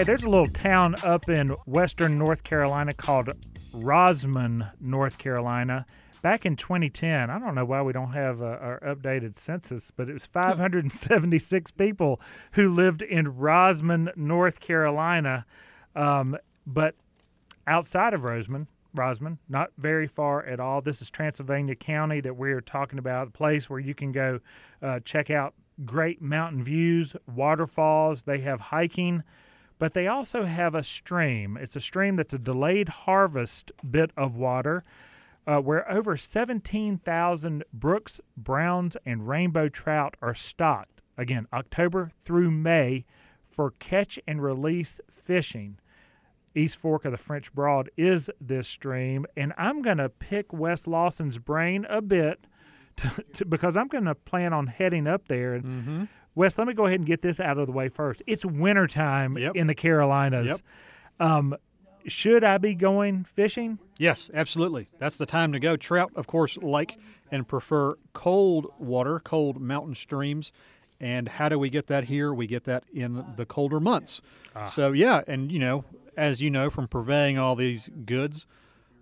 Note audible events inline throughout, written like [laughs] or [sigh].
Hey, there's a little town up in western North Carolina called Rosman, North Carolina. Back in 2010, I don't know why we don't have uh, our updated census, but it was 576 people who lived in Rosman, North Carolina. Um, but outside of Roseman, Rosman, not very far at all. This is Transylvania County that we're talking about, a place where you can go uh, check out great mountain views, waterfalls. They have hiking but they also have a stream. It's a stream that's a delayed harvest bit of water uh, where over 17,000 brooks, browns, and rainbow trout are stocked. Again, October through May for catch and release fishing. East Fork of the French Broad is this stream, and I'm going to pick Wes Lawson's brain a bit [laughs] to, because I'm going to plan on heading up there. And Mm-hmm. Wes, let me go ahead and get this out of the way first. It's wintertime Yep. in the Carolinas. Yep. Um, should I be going fishing? Yes, absolutely. That's the time to go. Trout, of course, like and prefer cold water, cold mountain streams. And how do we get that here? We get that in the colder months. So, yeah, and you know, as you know from purveying all these goods,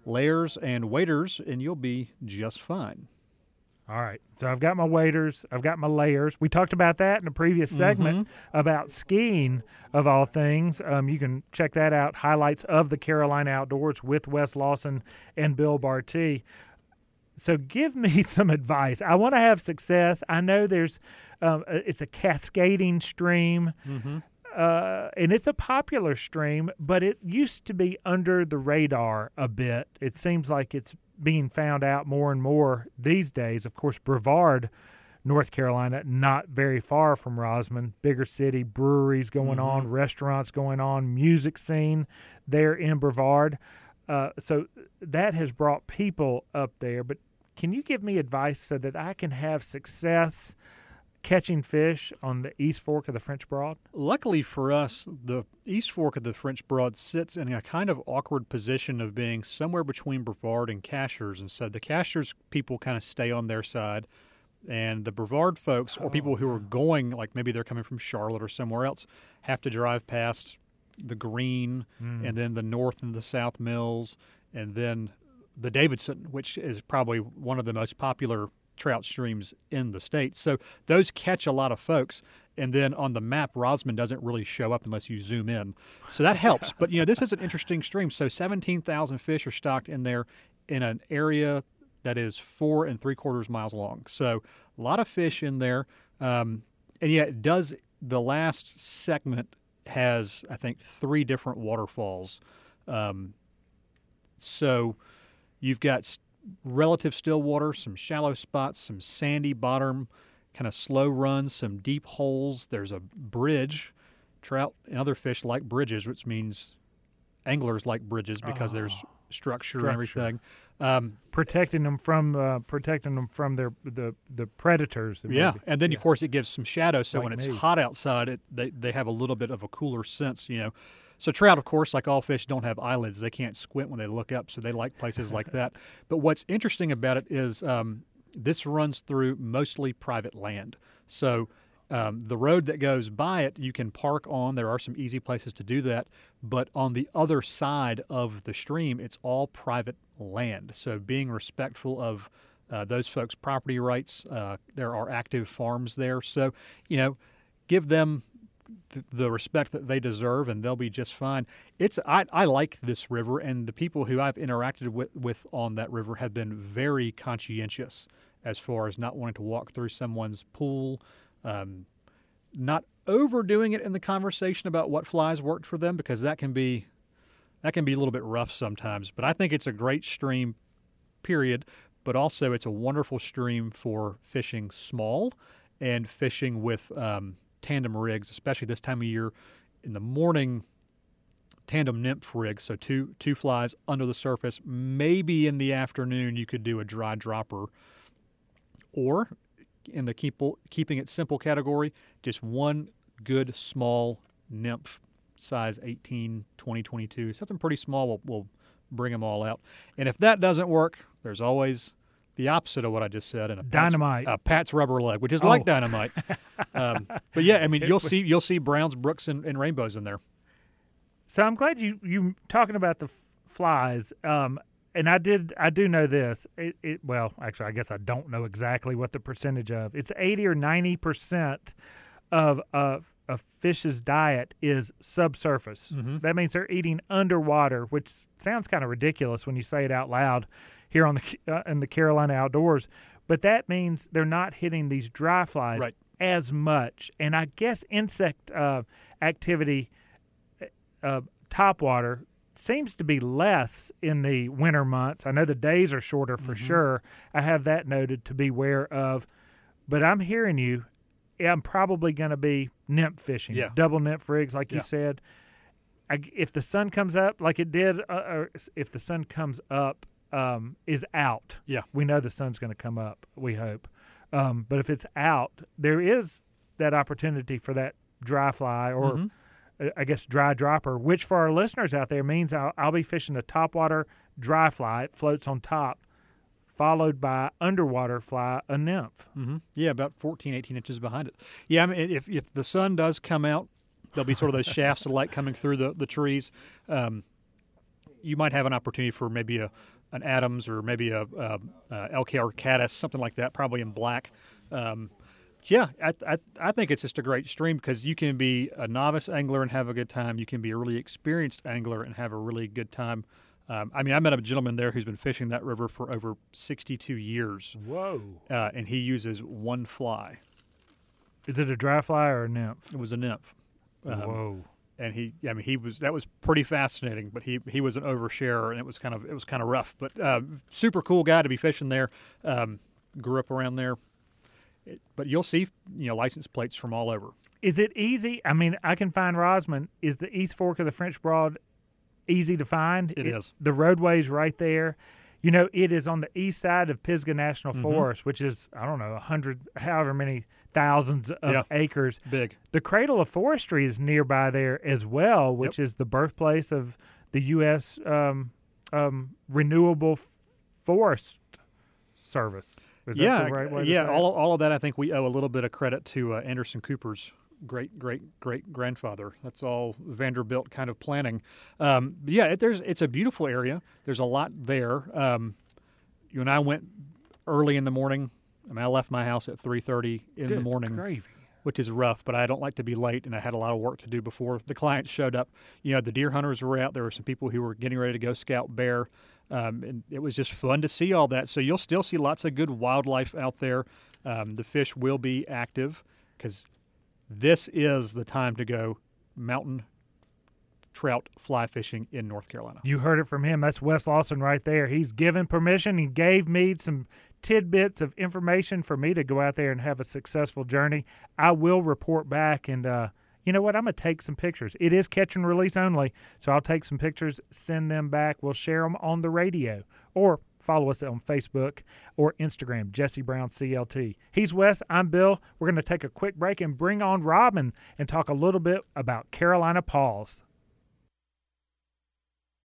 layers and waders, and you'll be just fine. All right. So I've got my waders, I've got my layers. We talked about that in a previous segment about skiing, of all things. Um, you can check that out. Highlights of the Carolina Outdoors with Wes Lawson and Bill Barty. So give me [laughs] some advice. I want to have success. I know there's, um, it's a cascading stream. Mm-hmm. uh, and it's a popular stream, but it used to be under the radar a bit. It seems like it's being found out more and more these days. Of course, Brevard, North Carolina, not very far from Rosman, bigger city, breweries going on, restaurants going on, music scene there in Brevard. Uh, so that has brought people up there. But can you give me advice so that I can have success? Catching fish on the East Fork of the French Broad? Luckily for us, the East Fork of the French Broad sits in a kind of awkward position of being somewhere between Brevard and Cashiers. And so the Cashiers people kind of stay on their side. And the Brevard folks, or people who are oh. going, like maybe they're coming from Charlotte or somewhere else, have to drive past the Green hmm. and then the North and the South Mills and then the Davidson, which is probably one of the most popular trout streams in the state. So those catch a lot of folks. And then on the map, Rosman doesn't really show up unless you zoom in. So that helps. but you know, this is an interesting stream. So 17,000 fish are stocked in there in an area that is four and three quarters miles long. So a lot of fish in there. Um, and yet, it does the last segment has I think three different waterfalls. Um, so you've got relative still water, some shallow spots, some sandy bottom, kind of slow runs, some deep holes. There's a bridge. Trout and other fish like bridges, which means anglers like bridges because there's structure, and everything. Um, protecting them from uh, protecting them from their the the predators. Yeah, maybe- and then of course it gives some shadow, so Like when it's me. hot outside, it they, they have a little bit of a cooler sense, you know. So trout, of course, like all fish, don't have eyelids; they can't squint when they look up, so they like places like that. [laughs] But what's interesting about it is um, this runs through mostly private land, so. Um, the road that goes by it, you can park on. There are some easy places to do that. But on the other side of the stream, it's all private land. So being respectful of uh, those folks' property rights, uh, there are active farms there. So, you know, give them th- the respect that they deserve and they'll be just fine. It's I, I like this river and the people who I've interacted with, with on that river have been very conscientious as far as not wanting to walk through someone's pool, um, not overdoing it in the conversation about what flies worked for them because that can be that can be a little bit rough sometimes. But I think it's a great stream, period. But also it's a wonderful stream for fishing small and fishing with um, tandem rigs, especially this time of year in the morning. Tandem nymph rigs, so two two flies under the surface. Maybe in the afternoon you could do a dry dropper, or in the keep, keeping it simple category, just one good small nymph size 18, 20, 22, something pretty small will, will bring them all out. And if that doesn't work, there's always the opposite of what I just said. And a Pat's- Dynamite. a Pat's rubber leg, which is like Oh. dynamite. Um, [laughs] but yeah, I mean, you'll see you'll see browns, brooks, and, and rainbows in there. So I'm glad you you talking about the flies. Um, and I did I do know this. It, it well, actually, I guess I don't know exactly what the percentage of. It's eighty or ninety percent of a, a fish's diet is subsurface. Mhm. That means they're eating underwater, which sounds kind of ridiculous when you say it out loud here on the uh, in the Carolina outdoors. But that means they're not hitting these dry flies Right. as much. And I guess insect uh, activity uh, topwater seems to be less in the winter months. I know the days are shorter for Mhm. sure. I have that noted to beware of. But I'm hearing you. I'm probably going to be nymph fishing, Yeah. double nymph rigs, like Yeah. you said. I if the sun comes up, like it did, uh, or if the sun comes up, um, is out. Yeah. we know the sun's going to come up. We hope. Um, but if it's out, there is that opportunity for that dry fly or Mhm. uh, I guess dry dropper, which for our listeners out there means I'll, I'll be fishing a topwater dry fly. It floats on top, followed by underwater fly, a nymph. hmm Yeah, about 14, 18 inches behind it. Yeah, I mean, if if the sun does come out, there'll be sort of those shafts of light coming through the the trees. Um, you might have an opportunity for maybe a an Adams or maybe a, a, a Elk Hair caddis, something like that, probably in black. Um, yeah, I, I I think it's just a great stream because you can be a novice angler and have a good time. You can be a really experienced angler and have a really good time. Um, I mean, I met a gentleman there who's been fishing that river for over 62 years Whoa! uh, and he uses one fly. Is it a dry fly or a nymph? It was a nymph. Um, Whoa! and he, I mean, he was that was pretty fascinating. But he he was an oversharer, and it was kind of it was kind of rough. But uh, super cool guy to be fishing there. Um, grew up around there. It, but you'll see, you know, license plates from all over. Is it easy? I mean, I can find Rosman. Is the East Fork of the French Broad easy to find? It is. The roadway's right there. You know, it is on the east side of Pisgah National Mhm. Forest, which is I don't know, a hundred, however many thousands of Yeah. acres. Big. The Cradle of Forestry is nearby there as well, which is the birthplace of the U.S. Um, um, Renewable Forest Service. Is that yeah, the right way to yeah. say it? All all of that, I think we owe a little bit of credit to uh, Anderson Cooper's great great great grandfather. That's all Vanderbilt kind of planning. Um, yeah, it, there's it's a beautiful area. There's a lot there. Um, you and I went early in the morning. I mean, I left my house at three thirty in the morning, Gravy. which is rough. But I don't like to be late, and I had a lot of work to do before the clients showed up. You know, the deer hunters were out. There were some people who were getting ready to go scout bear. Um, and it was just fun to see all that. So you'll still see lots of good wildlife out there. Um, the fish will be active because this is the time to go mountain trout fly fishing in North Carolina. You heard it from him. That's Wes Lawson right there. He's given permission. He gave me some tidbits of information for me to go out there and have a successful journey. I will report back and uh you know what? I'm going to take some pictures. It is catch and release only, so I'll take some pictures, send them back. We'll share them on the radio or follow us on Facebook or Instagram, Jesse Brown CLT. He's Wes. I'm Bill. We're going to take a quick break and bring on Robin and talk a little bit about Carolina Paws.